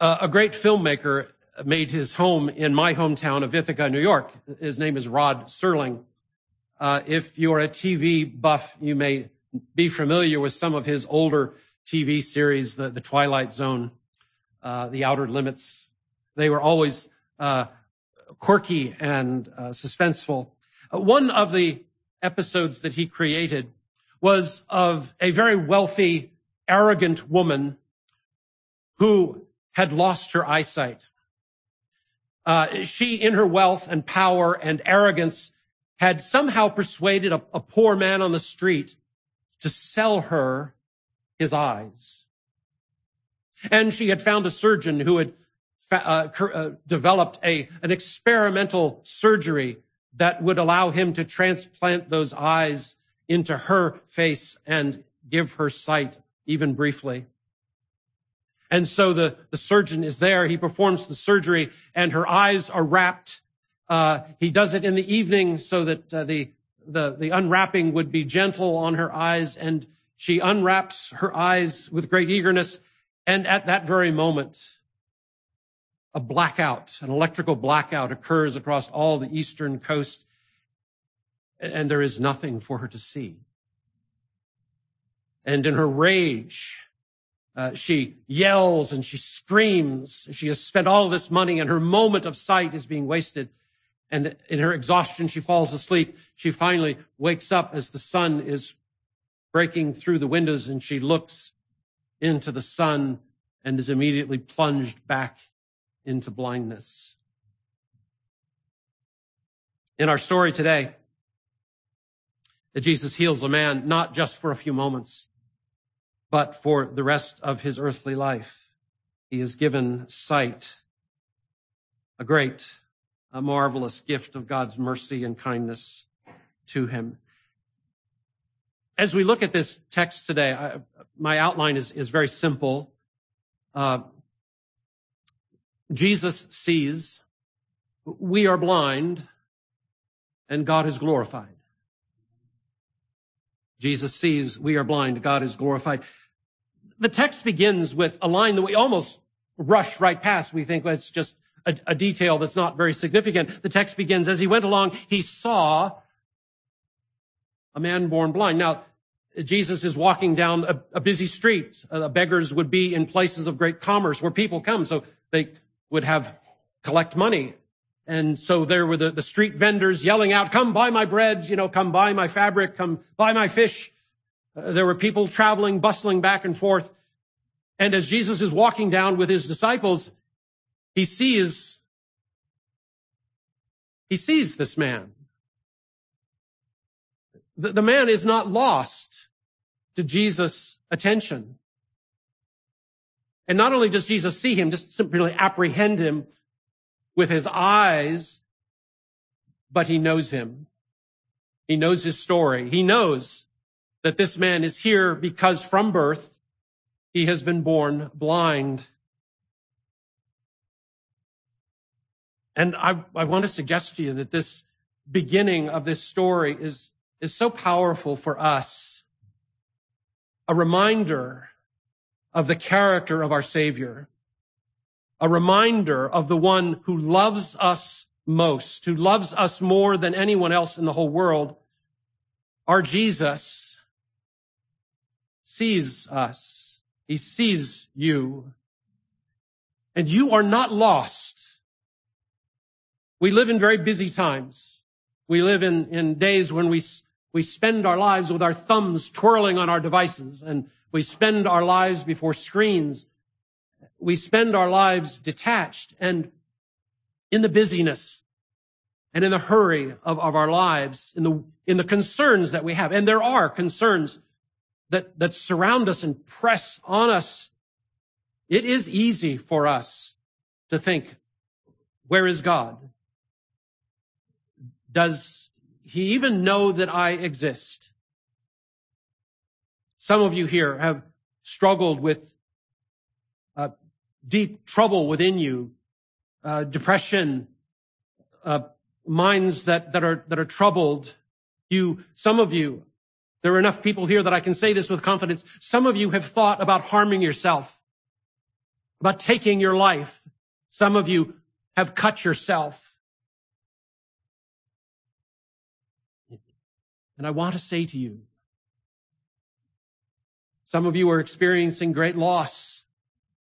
Uh, a great filmmaker made his home in my hometown of Ithaca, New York. His name is Rod Serling. Uh, if you're a TV buff, you may be familiar with some of his older TV series, The, Twilight Zone, uh, The Outer Limits. They were always uh, quirky and suspenseful. One of the episodes that he created was of a very wealthy, arrogant woman who had lost her eyesight. Uh, she, in her wealth and power and arrogance, had somehow persuaded a, a poor man on the street to sell her his eyes. And she had found a surgeon who had uh, uh, developed a, an experimental surgery that would allow him to transplant those eyes into her face and give her sight even briefly. And so the, the surgeon is there. He performs the surgery and her eyes are wrapped. Uh, he does it in the evening so that uh, the, the, the unwrapping would be gentle on her eyes and she unwraps her eyes with great eagerness. And at that very moment, a blackout, an electrical blackout occurs across all the eastern coast and there is nothing for her to see. And in her rage, uh, she yells and she screams. She has spent all this money and her moment of sight is being wasted. And in her exhaustion, she falls asleep. She finally wakes up as the sun is breaking through the windows and she looks into the sun and is immediately plunged back into blindness. In our story today, that Jesus heals a man not just for a few moments, but for the rest of his earthly life. He is given sight, a great, a marvelous gift of God's mercy and kindness to him. As we look at this text today, I, my outline is, is very simple. Uh, Jesus sees, we are blind, and God is glorified. Jesus sees, we are blind, God is glorified. The text begins with a line that we almost rush right past. We think well, it's just a, a detail that's not very significant. The text begins, as he went along, he saw a man born blind. Now, Jesus is walking down a, a busy street. Uh, beggars would be in places of great commerce where people come, so they would have collect money. And so there were the, the street vendors yelling out, come buy my bread, you know, come buy my fabric, come buy my fish. Uh, there were people traveling, bustling back and forth. And as Jesus is walking down with his disciples, he sees, he sees this man. The, the man is not lost to Jesus' attention. And not only does Jesus see him, just simply apprehend him, with his eyes, but he knows him. He knows his story. He knows that this man is here because from birth he has been born blind. And I, I want to suggest to you that this beginning of this story is, is so powerful for us. A reminder of the character of our Savior a reminder of the one who loves us most, who loves us more than anyone else in the whole world. Our Jesus sees us. He sees you. And you are not lost. We live in very busy times. We live in, in days when we, we spend our lives with our thumbs twirling on our devices and we spend our lives before screens we spend our lives detached and in the busyness and in the hurry of, of our lives, in the, in the concerns that we have. And there are concerns that, that surround us and press on us. It is easy for us to think, where is God? Does he even know that I exist? Some of you here have struggled with deep trouble within you, uh, depression, uh, minds that, that are, that are troubled. You, some of you, there are enough people here that I can say this with confidence. Some of you have thought about harming yourself. about taking your life. Some of you have cut yourself. And I want to say to you, some of you are experiencing great loss.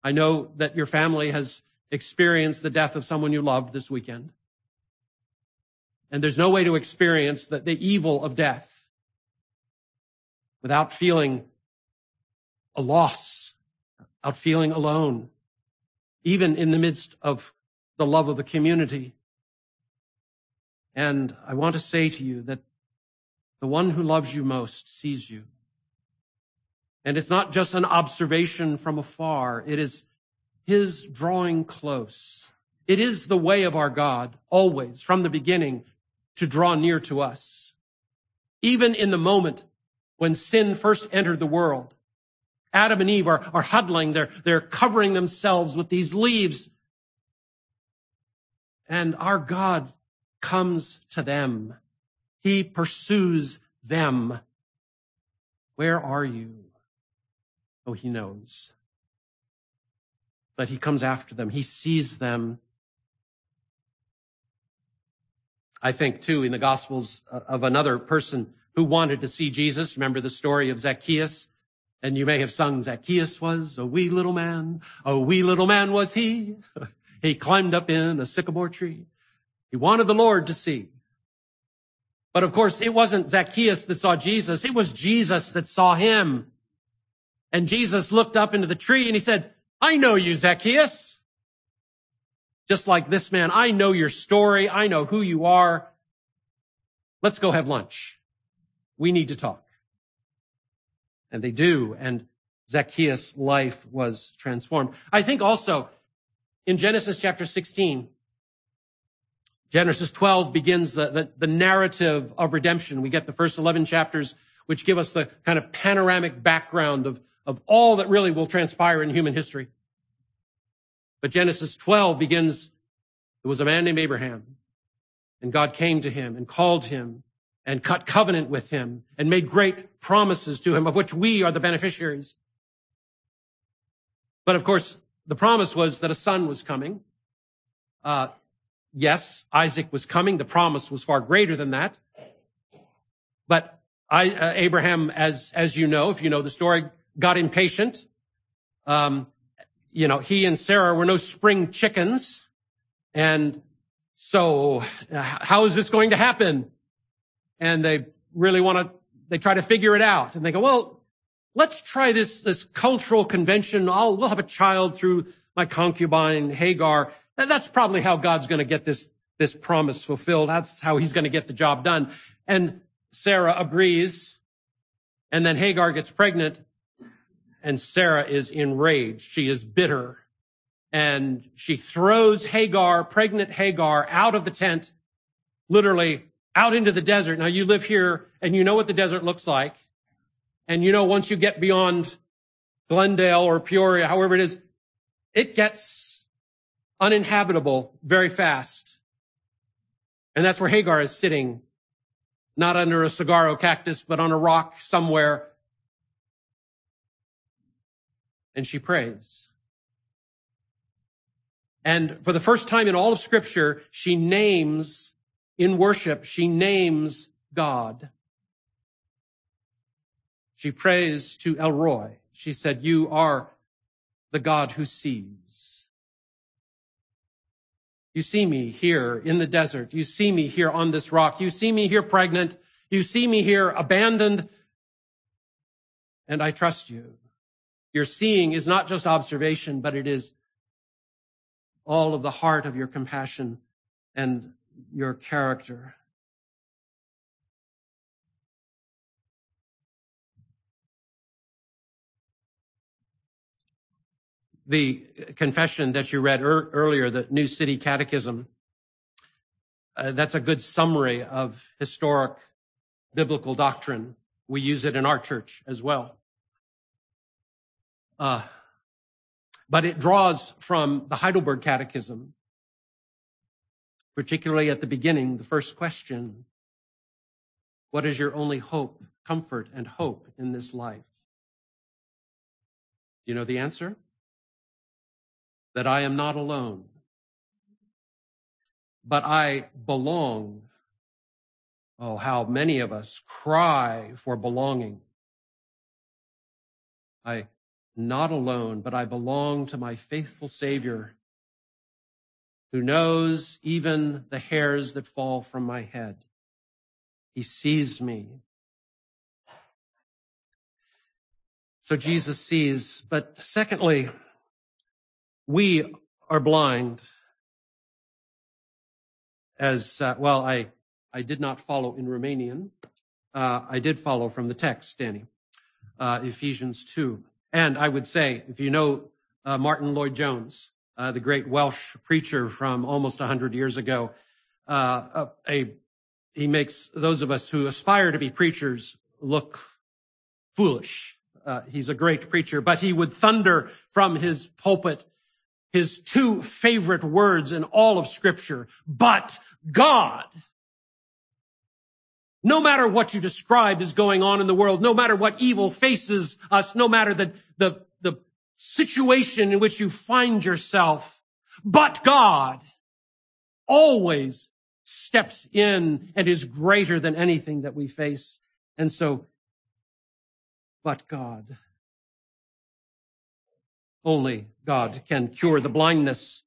I know that your family has experienced the death of someone you loved this weekend. And there's no way to experience the, the evil of death without feeling a loss, without feeling alone, even in the midst of the love of the community. And I want to say to you that the one who loves you most sees you. And it's not just an observation from afar. It is his drawing close. It is the way of our God, always, from the beginning, to draw near to us. Even in the moment when sin first entered the world, Adam and Eve are, are huddling, they're, they're covering themselves with these leaves. And our God comes to them. He pursues them. Where are you? Oh, he knows. But he comes after them. He sees them. I think too in the gospels uh, of another person who wanted to see Jesus. Remember the story of Zacchaeus? And you may have sung Zacchaeus was a wee little man. A wee little man was he. he climbed up in a sycamore tree. He wanted the Lord to see. But of course, it wasn't Zacchaeus that saw Jesus. It was Jesus that saw him. And Jesus looked up into the tree and he said, I know you, Zacchaeus. Just like this man, I know your story. I know who you are. Let's go have lunch. We need to talk. And they do. And Zacchaeus' life was transformed. I think also in Genesis chapter 16, Genesis 12 begins the, the, the, narrative of redemption. We get the first 11 chapters, which give us the kind of panoramic background of, of all that really will transpire in human history. But Genesis 12 begins, there was a man named Abraham, and God came to him and called him and cut covenant with him and made great promises to him of which we are the beneficiaries. But of course, the promise was that a son was coming. Uh, yes, Isaac was coming. The promise was far greater than that. But I, uh, Abraham, as as you know, if you know the story, got impatient. Um, you know, he and Sarah were no spring chickens. And so uh, how is this going to happen? And they really want to, they try to figure it out and they go, well, let's try this, this cultural convention. I'll, we'll have a child through my concubine Hagar. And that's probably how God's going to get this, this promise fulfilled. That's how he's going to get the job done. And Sarah agrees. And then Hagar gets pregnant and Sarah is enraged. She is bitter. And she throws Hagar, pregnant Hagar, out of the tent, literally out into the desert. Now you live here and you know what the desert looks like. And you know once you get beyond Glendale or Peoria, however it is, it gets uninhabitable very fast. And that's where Hagar is sitting, not under a saguaro cactus, but on a rock somewhere and she prays. And for the first time in all of scripture, she names, in worship, she names God. She prays to El Roi. She said, you are the God who sees. You see me here in the desert. You see me here on this rock. You see me here pregnant. You see me here abandoned. And I trust you. Your seeing is not just observation, but it is all of the heart of your compassion and your character. The confession that you read er- earlier, the New City Catechism, uh, that's a good summary of historic biblical doctrine. We use it in our church as well. Uh, but it draws from the Heidelberg Catechism, particularly at the beginning, the first question. What is your only hope, comfort, and hope in this life? Do you know the answer? that I am not alone, but I belong. Oh, how many of us cry for belonging. I not alone, but I belong to my faithful Savior who knows even the hairs that fall from my head. He sees me. So Jesus sees. But secondly, we are blind. As uh, well, I I did not follow in Romanian. Uh, I did follow from the text, Danny, uh, Ephesians two. And I would say, if you know uh, Martyn Lloyd-Jones, uh, the great Welsh preacher from almost 100 years ago, uh, a, he makes those of us who aspire to be preachers look foolish. Uh, he's a great preacher, but he would thunder from his pulpit his two favorite words in all of scripture, but God. No matter what you describe is going on in the world, no matter what evil faces us, no matter the, the, the situation in which you find yourself, but God always steps in and is greater than anything that we face. And so, but God. Only God can cure the blindness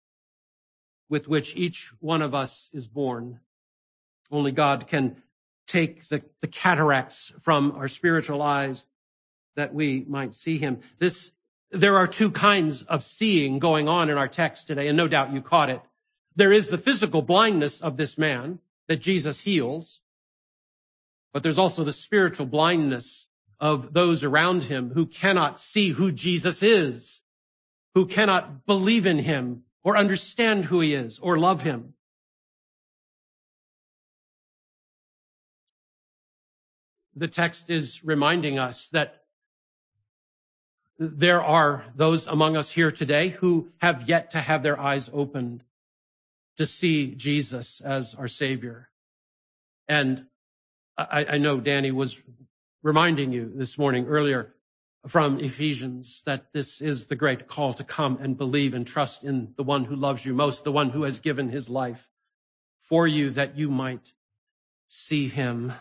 with which each one of us is born. Only God can take the, the cataracts from our spiritual eyes that we might see him. This, there are two kinds of seeing going on in our text today, and no doubt you caught it. There is the physical blindness of this man that Jesus heals, but there's also the spiritual blindness of those around him who cannot see who Jesus is, who cannot believe in him or understand who he is or love him. The text is reminding us that there are those among us here today who have yet to have their eyes opened to see Jesus as our Savior. And I, I, know Danny was reminding you this morning earlier from Ephesians that this is the great call to come and believe and trust in the one who loves you most, the one who has given his life for you that you might see him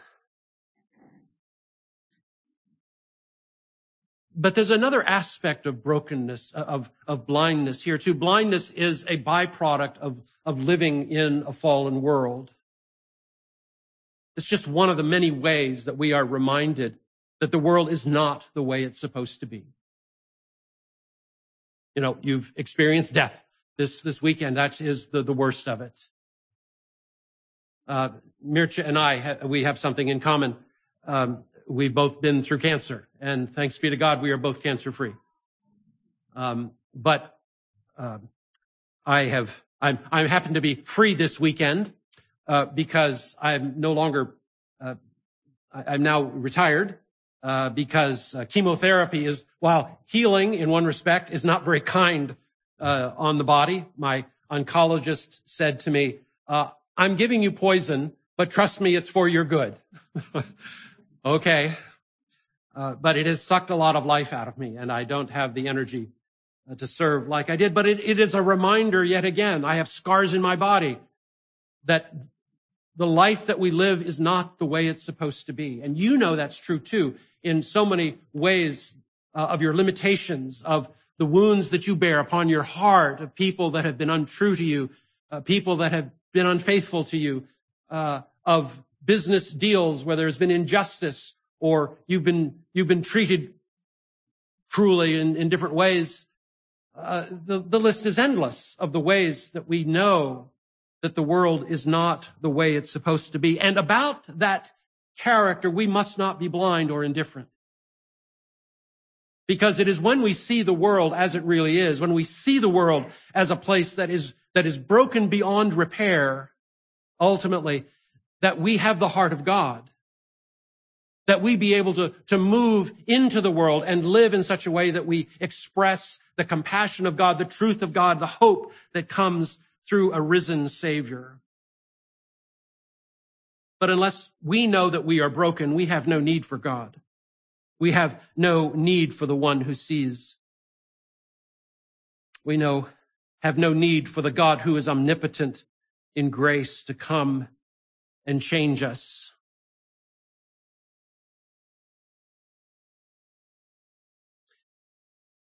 But there's another aspect of brokenness, of, of blindness here too. Blindness is a byproduct of, of living in a fallen world. It's just one of the many ways that we are reminded that the world is not the way it's supposed to be. You know, you've experienced death this, this weekend. That is the, the worst of it. Uh, Mircea and I, ha- we have something in common. Um, we've both been through cancer, and thanks be to God, we are both cancer free. Um, but uh, I have I'm I happen to be free this weekend uh, because I'm no longer uh, I'm now retired uh, because uh, chemotherapy is while healing in one respect is not very kind uh, on the body. My oncologist said to me, "I'm giving you poison, but trust me, it's for your good." Okay. Uh, but it has sucked a lot of life out of me and I don't have the energy uh, to serve like I did. But it, it is a reminder yet again, I have scars in my body that the life that we live is not the way it's supposed to be. And you know that's true too in so many ways uh, of your limitations, of the wounds that you bear upon your heart, of people that have been untrue to you, uh, people that have been unfaithful to you, uh, of business deals where there's been injustice or you've been, you've been treated cruelly in, in different ways. Uh, the, the list is endless of the ways that we know that the world is not the way it's supposed to be. And about that character, we must not be blind or indifferent. Because it is when we see the world as it really is, when we see the world as a place that is, that is broken beyond repair, ultimately, that we have the heart of God. That we be able to, to move into the world and live in such a way that we express the compassion of God, the truth of God, the hope that comes through a risen Savior. But unless we know that we are broken, we have no need for God. We have no need for the one who sees. We know have no need for the God who is omnipotent in grace to come and change us.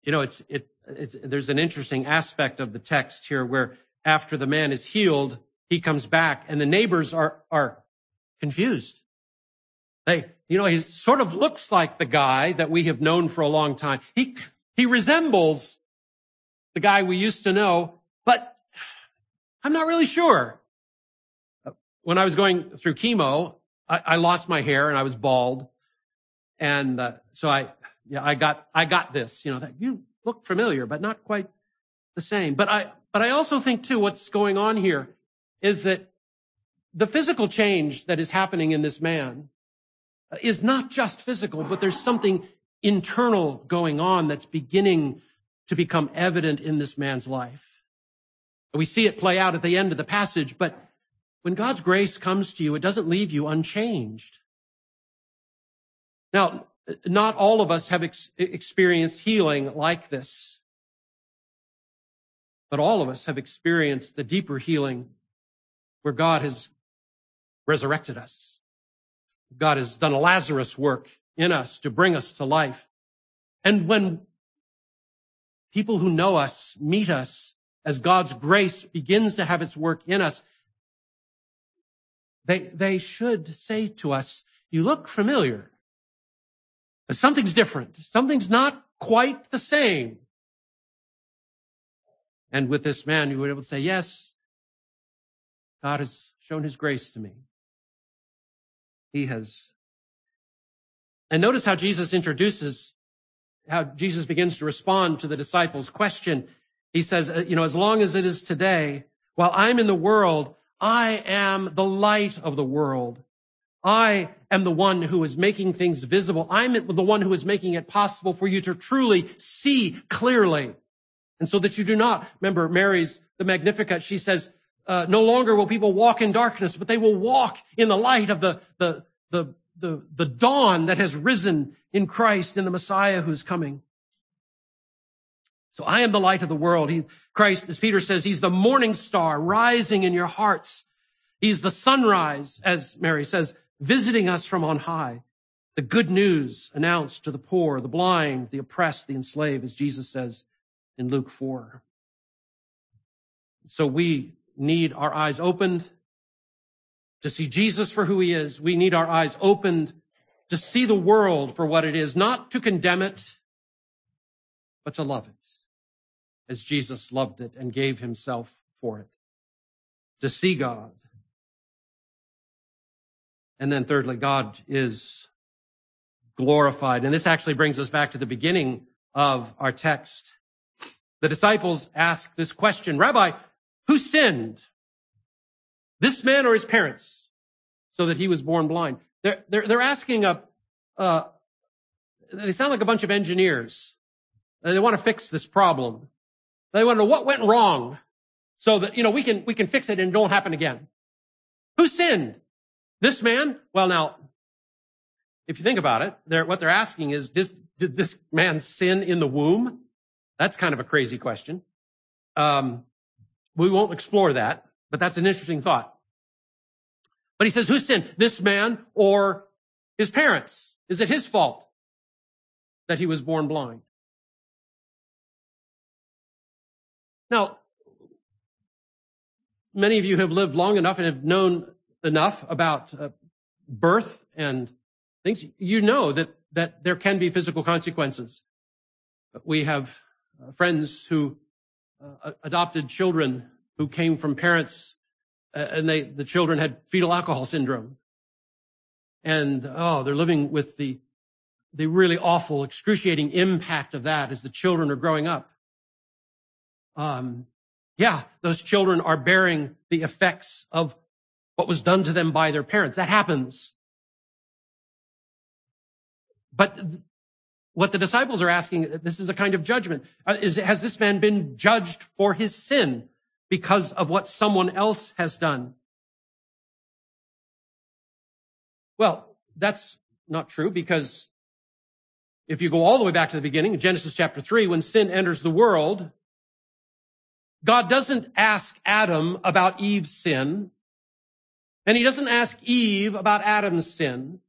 You know, it's, it, it's, there's an interesting aspect of the text here where after the man is healed, he comes back and the neighbors are, are confused. They, you know, he sort of looks like the guy that we have known for a long time. He, he resembles the guy we used to know, but I'm not really sure. When I was going through chemo, I, I lost my hair and I was bald. And uh, so I, yeah, I got, I got this, you know, that you look familiar, but not quite the same. But I, but I also think too, what's going on here is that the physical change that is happening in this man is not just physical, but there's something internal going on that's beginning to become evident in this man's life. We see it play out at the end of the passage, but when God's grace comes to you, it doesn't leave you unchanged. Now, not all of us have ex- experienced healing like this, but all of us have experienced the deeper healing where God has resurrected us. God has done a Lazarus work in us to bring us to life. And when people who know us meet us as God's grace begins to have its work in us, they, they should say to us, you look familiar. Something's different. Something's not quite the same. And with this man, you would be able to say, yes, God has shown his grace to me. He has. And notice how Jesus introduces, how Jesus begins to respond to the disciples' question. He says, you know, as long as it is today, while I'm in the world, I am the light of the world. I am the one who is making things visible. I'm the one who is making it possible for you to truly see clearly. And so that you do not, remember Mary's, the Magnificat, she says, uh, no longer will people walk in darkness, but they will walk in the light of the, the, the, the, the dawn that has risen in Christ, in the Messiah who's coming. So I am the light of the world. He, Christ, as Peter says, he's the morning star rising in your hearts. He's the sunrise, as Mary says, visiting us from on high. The good news announced to the poor, the blind, the oppressed, the enslaved, as Jesus says in Luke 4. So we need our eyes opened to see Jesus for who he is. We need our eyes opened to see the world for what it is, not to condemn it, but to love it as Jesus loved it and gave himself for it. To see God. And then thirdly, God is glorified. And this actually brings us back to the beginning of our text. The disciples ask this question, Rabbi, who sinned? This man or his parents? So that he was born blind. They're, they're, they're asking a, uh, they sound like a bunch of engineers. They want to fix this problem. They want to know what went wrong so that, you know, we can, we can fix it and it don't happen again. Who sinned? This man? Well, now, if you think about it, they're, what they're asking is, did, did this man sin in the womb? That's kind of a crazy question. Um, we won't explore that, but that's an interesting thought. But he says, who sinned? This man or his parents? Is it his fault that he was born blind? Now, many of you have lived long enough and have known enough about uh, birth and things. You know that, that there can be physical consequences. We have uh, friends who uh, adopted children who came from parents uh, and they, the children had fetal alcohol syndrome. And, oh, they're living with the, the really awful, excruciating impact of that as the children are growing up um, yeah, those children are bearing the effects of what was done to them by their parents. That happens. But what the disciples are asking, this is a kind of judgment. Uh, is, has this man been judged for his sin because of what someone else has done? Well, that's not true because if you go all the way back to the beginning, Genesis chapter 3, when sin enters the world, God doesn't ask Adam about Eve's sin, and he doesn't ask Eve about Adam's sin.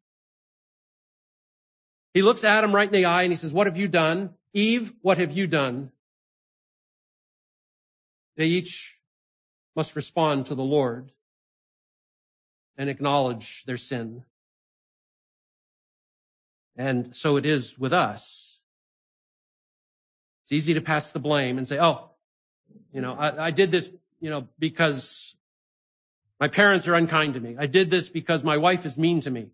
He looks Adam right in the eye and he says, what have you done? Eve, what have you done? They each must respond to the Lord and acknowledge their sin. And so it is with us. It's easy to pass the blame and say, oh, you know, I, I did this, you know, because my parents are unkind to me. I did this because my wife is mean to me.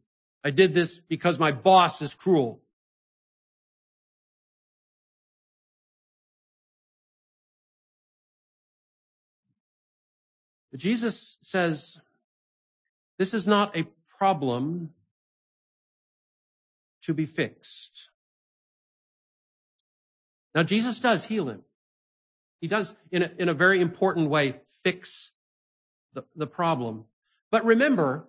I did this because my boss is cruel. But Jesus says, this is not a problem to be fixed. Now Jesus does heal him. He does in a, in a very important way fix the, the problem. But remember,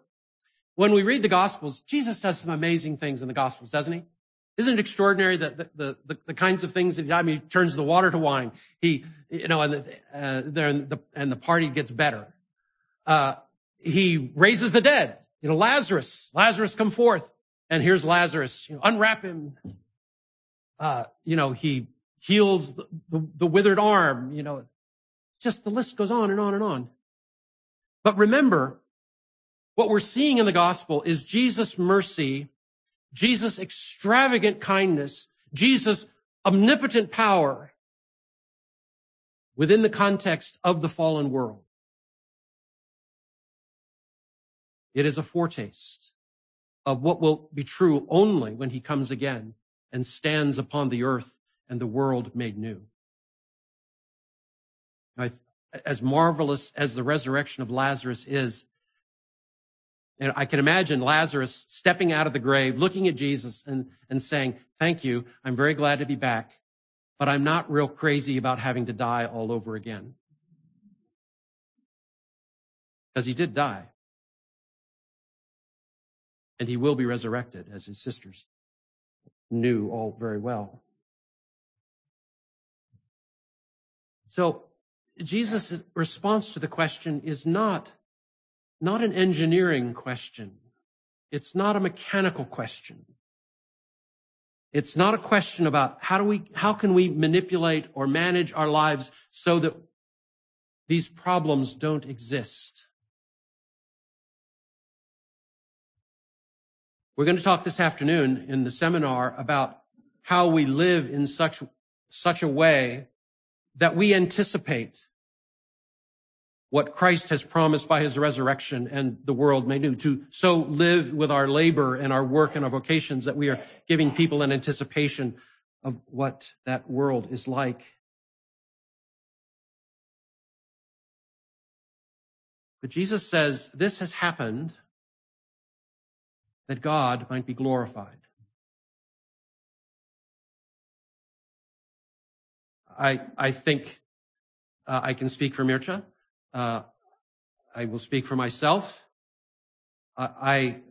when we read the Gospels, Jesus does some amazing things in the Gospels, doesn't he? Isn't it extraordinary that the, the, the, the kinds of things that he does? I mean, he turns the water to wine. He, you know, and the, uh, the, and the party gets better. Uh, he raises the dead. You know, Lazarus, Lazarus come forth. And here's Lazarus, you know, unwrap him. Uh, you know, he heals the, the, the withered arm, you know, just the list goes on and on and on. But remember, what we're seeing in the gospel is Jesus' mercy, Jesus' extravagant kindness, Jesus' omnipotent power within the context of the fallen world. It is a foretaste of what will be true only when he comes again and stands upon the earth and the world made new. As marvelous as the resurrection of Lazarus is, and I can imagine Lazarus stepping out of the grave, looking at Jesus and, and saying, thank you. I'm very glad to be back, but I'm not real crazy about having to die all over again. Because he did die. And he will be resurrected as his sisters knew all very well. So Jesus' response to the question is not not an engineering question. It's not a mechanical question. It's not a question about how do we, how can we manipulate or manage our lives so that these problems don't exist. We're going to talk this afternoon in the seminar about how we live in such, such a way that we anticipate what Christ has promised by his resurrection and the world may do, to so live with our labor and our work and our vocations that we are giving people an anticipation of what that world is like. But Jesus says this has happened that God might be glorified. I, think uh, I can speak for Mircea. Uh, I will speak for myself. I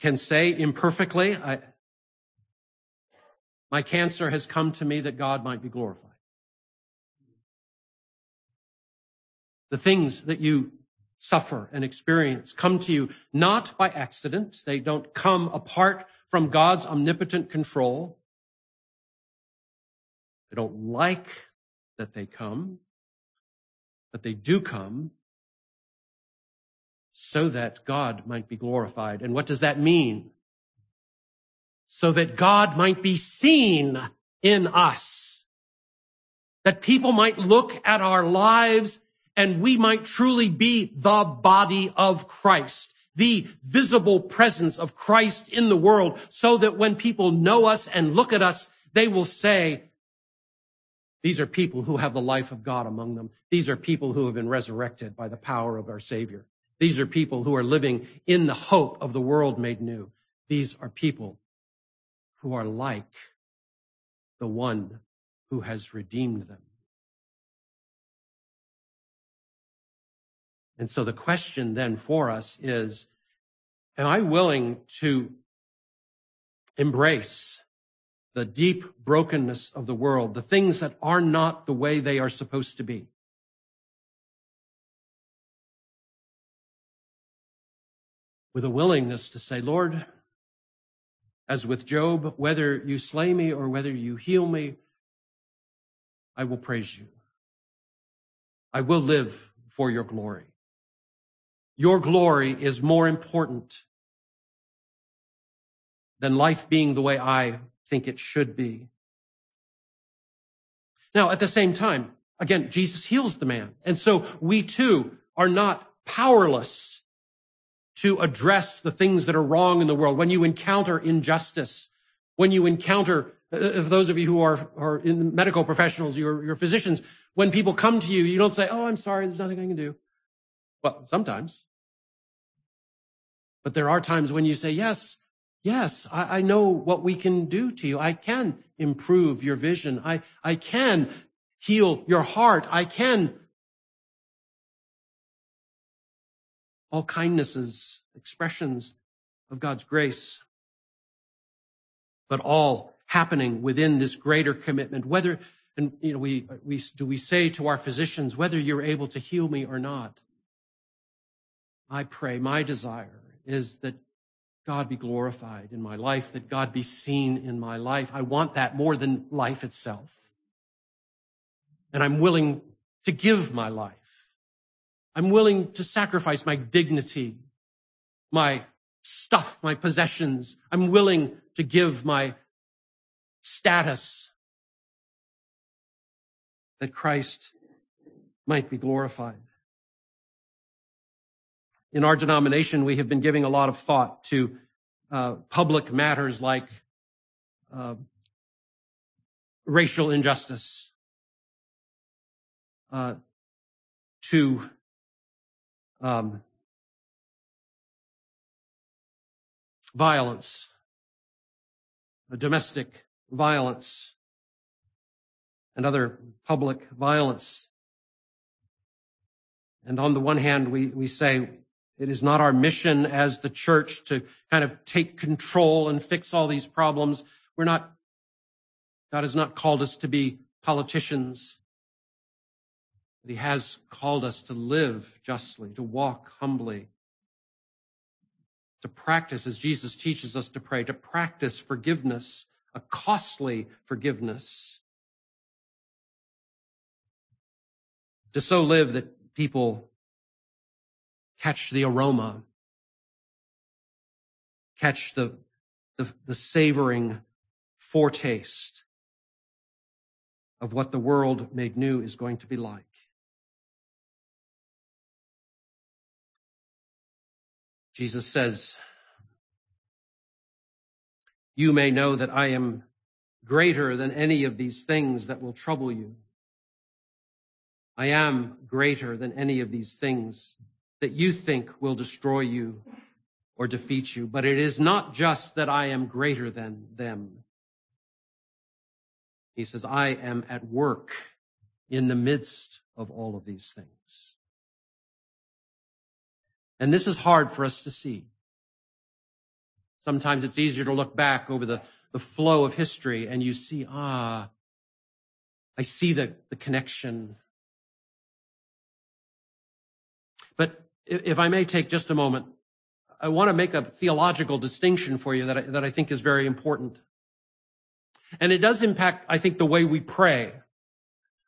can say imperfectly, I, my cancer has come to me that God might be glorified. The things that you suffer and experience come to you not by accident. They don't come apart from God's omnipotent control. They don't like that they come but they do come so that God might be glorified. And what does that mean? So that God might be seen in us. That people might look at our lives and we might truly be the body of Christ, the visible presence of Christ in the world so that when people know us and look at us, they will say, these are people who have the life of God among them. These are people who have been resurrected by the power of our Savior. These are people who are living in the hope of the world made new. These are people who are like the one who has redeemed them. And so the question then for us is, am I willing to embrace the deep brokenness of the world, the things that are not the way they are supposed to be. With a willingness to say, Lord, as with Job, whether you slay me or whether you heal me, I will praise you. I will live for your glory. Your glory is more important than life being the way I think it should be. Now, at the same time, again, Jesus heals the man. And so we too are not powerless to address the things that are wrong in the world. When you encounter injustice, when you encounter, uh, if those of you who are, are in medical professionals, you're, you're physicians, when people come to you, you don't say, oh, I'm sorry, there's nothing I can do. Well, sometimes. But there are times when you say, yes, yes, I, I know what we can do to you. I can improve your vision. I, I can heal your heart. I can all kindnesses, expressions of God's grace, but all happening within this greater commitment. Whether, and you know, we, we, do we say to our physicians, whether you're able to heal me or not? I pray, my desire is that God be glorified in my life, that God be seen in my life. I want that more than life itself. And I'm willing to give my life. I'm willing to sacrifice my dignity, my stuff, my possessions. I'm willing to give my status that Christ might be glorified. In our denomination, we have been giving a lot of thought to uh, public matters like uh, racial injustice, uh, to um, violence, domestic violence, and other public violence. And on the one hand, we, we say it is not our mission as the church to kind of take control and fix all these problems. We're not, God has not called us to be politicians. But he has called us to live justly, to walk humbly, to practice as Jesus teaches us to pray, to practice forgiveness, a costly forgiveness. To so live that people catch the aroma, catch the, the, the savoring foretaste of what the world made new is going to be like. Jesus says, you may know that I am greater than any of these things that will trouble you. I am greater than any of these things that you think will destroy you or defeat you. But it is not just that I am greater than them. He says, I am at work in the midst of all of these things. And this is hard for us to see. Sometimes it's easier to look back over the, the flow of history and you see, ah, I see the, the connection. But if I may take just a moment, I want to make a theological distinction for you that I, that I think is very important. And it does impact, I think, the way we pray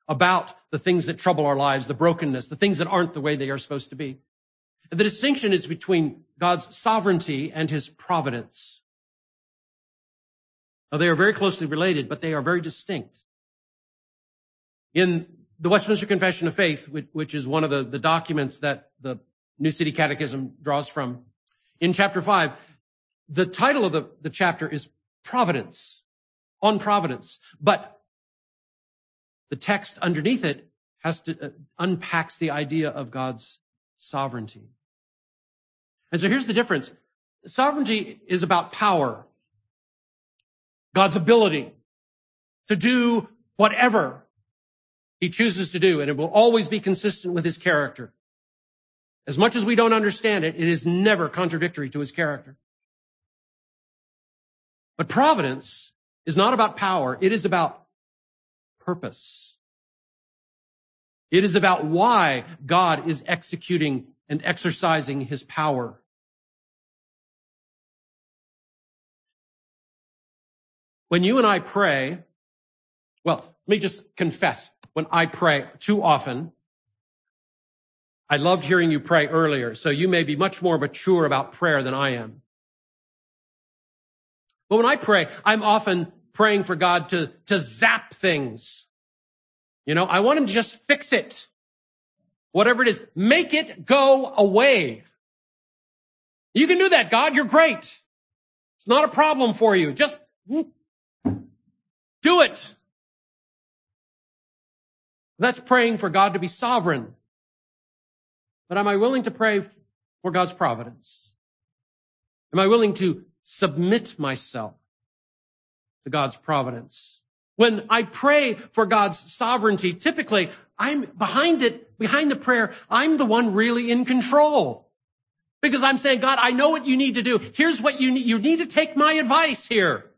about the things that trouble our lives, the brokenness, the things that aren't the way they are supposed to be. The distinction is between God's sovereignty and his providence. Now, they are very closely related, but they are very distinct. In the Westminster Confession of Faith, which is one of the, the documents that the New City Catechism draws from. In chapter five, the title of the, the chapter is Providence, on Providence, but the text underneath it has to uh, unpacks the idea of God's sovereignty. And so here's the difference. Sovereignty is about power. God's ability to do whatever he chooses to do, and it will always be consistent with his character. As much as we don't understand it, it is never contradictory to his character. But providence is not about power. It is about purpose. It is about why God is executing and exercising his power. When you and I pray, well, let me just confess, when I pray too often, I loved hearing you pray earlier, so you may be much more mature about prayer than I am. But when I pray, I'm often praying for God to, to zap things. You know, I want him to just fix it. Whatever it is, make it go away. You can do that, God. You're great. It's not a problem for you. Just do it. That's praying for God to be sovereign. But am I willing to pray for God's providence? Am I willing to submit myself to God's providence? When I pray for God's sovereignty, typically I'm behind it, behind the prayer, I'm the one really in control. Because I'm saying, God, I know what you need to do. Here's what you need. You need to take my advice here.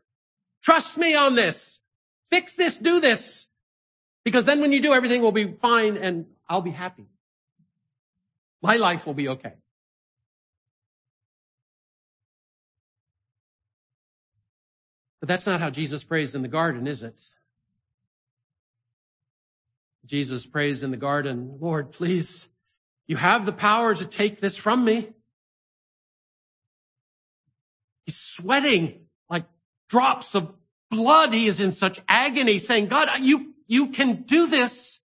Trust me on this. Fix this, do this. Because then when you do, everything will be fine and I'll be happy. My life will be okay. But that's not how Jesus prays in the garden, is it? Jesus prays in the garden, Lord, please, you have the power to take this from me. He's sweating like drops of blood. He is in such agony saying, God, you, you can do this.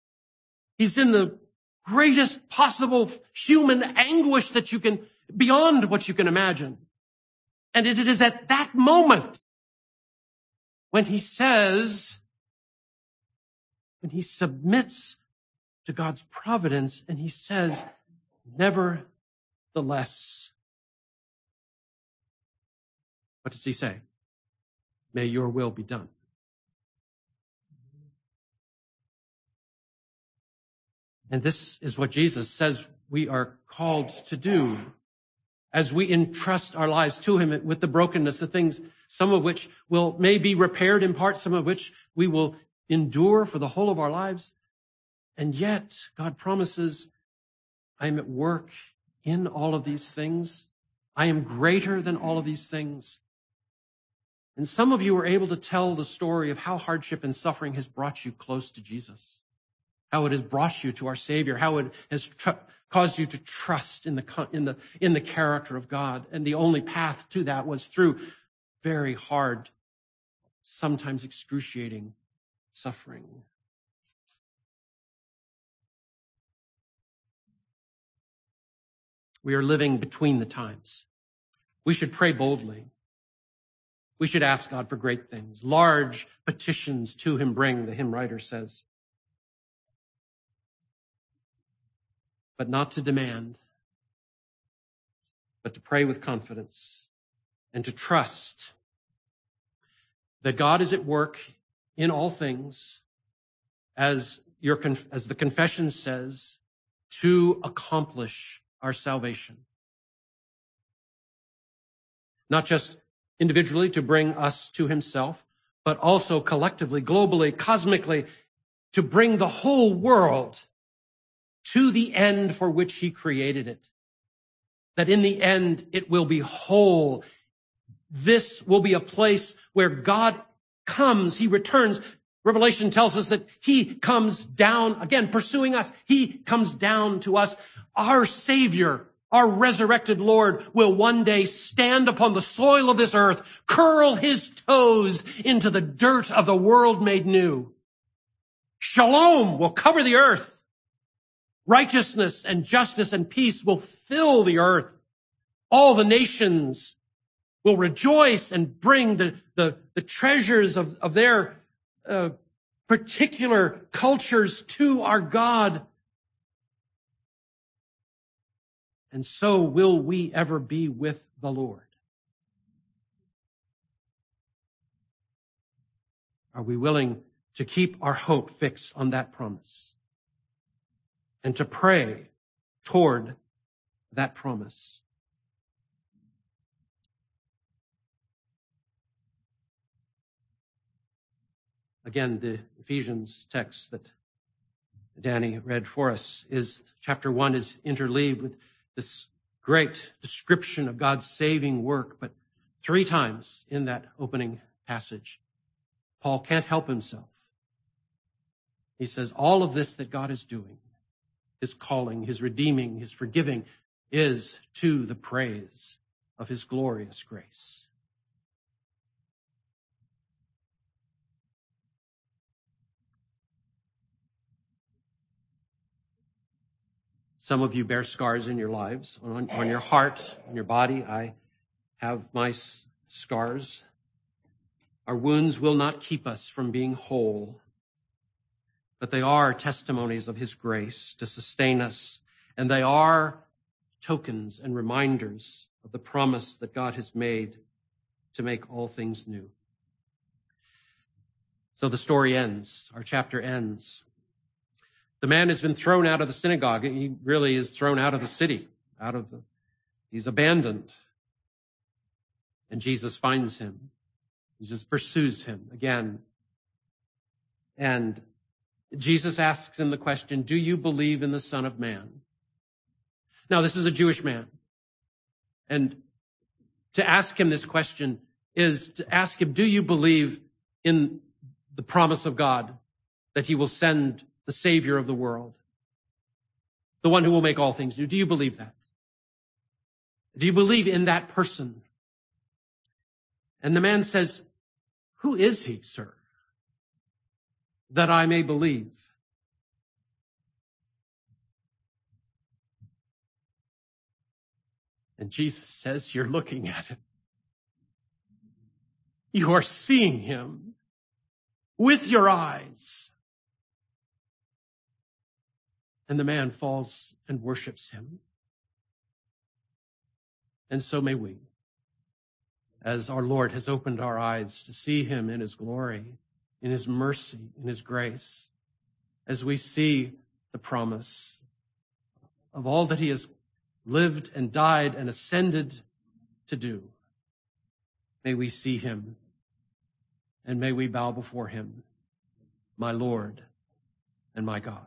He's in the greatest possible human anguish that you can, beyond what you can imagine. And it is at that moment when he says, when he submits to God's providence and he says, nevertheless, what does he say? May your will be done. And this is what Jesus says we are called to do as we entrust our lives to him with the brokenness, the things, some of which will may be repaired in part, some of which we will endure for the whole of our lives. And yet God promises, I am at work in all of these things. I am greater than all of these things. And some of you are able to tell the story of how hardship and suffering has brought you close to Jesus how it has brought you to our Savior, how it has tr- caused you to trust in the, in the, in the character of God. And the only path to that was through very hard, sometimes excruciating suffering. We are living between the times. We should pray boldly. We should ask God for great things. Large petitions to him bring, the hymn writer says. But not to demand, but to pray with confidence and to trust that God is at work in all things as your, as the confession says, to accomplish our salvation. Not just individually to bring us to himself, but also collectively, globally, cosmically, to bring the whole world to the end for which he created it. That in the end it will be whole. This will be a place where God comes, he returns. Revelation tells us that he comes down, again, pursuing us. He comes down to us. Our Savior, our resurrected Lord will one day stand upon the soil of this earth, curl his toes into the dirt of the world made new. Shalom will cover the earth. Righteousness and justice and peace will fill the earth. All the nations will rejoice and bring the, the, the treasures of, of their uh, particular cultures to our God. And so will we ever be with the Lord. Are we willing to keep our hope fixed on that promise? And to pray toward that promise. Again, the Ephesians text that Danny read for us is chapter one is interleaved with this great description of God's saving work, but three times in that opening passage, Paul can't help himself. He says, all of this that God is doing, his calling, his redeeming, his forgiving, is to the praise of his glorious grace. Some of you bear scars in your lives, on, on your heart, on your body. I have my scars. Our wounds will not keep us from being whole, but they are testimonies of His grace to sustain us, and they are tokens and reminders of the promise that God has made to make all things new. So the story ends. Our chapter ends. The man has been thrown out of the synagogue. He really is thrown out of the city, out of the, he's abandoned. And Jesus finds him. Jesus pursues him again. And Jesus asks him the question, do you believe in the Son of Man? Now, this is a Jewish man. And to ask him this question is to ask him, do you believe in the promise of God that he will send the savior of the world, the one who will make all things new. Do you believe that? Do you believe in that person? And the man says, who is he, sir? That I may believe. And Jesus says, you're looking at him. You are seeing him with your eyes. And the man falls and worships him. And so may we, as our Lord has opened our eyes to see him in his glory, in his mercy, in his grace, as we see the promise of all that he has lived and died and ascended to do. May we see him and may we bow before him, my Lord and my God.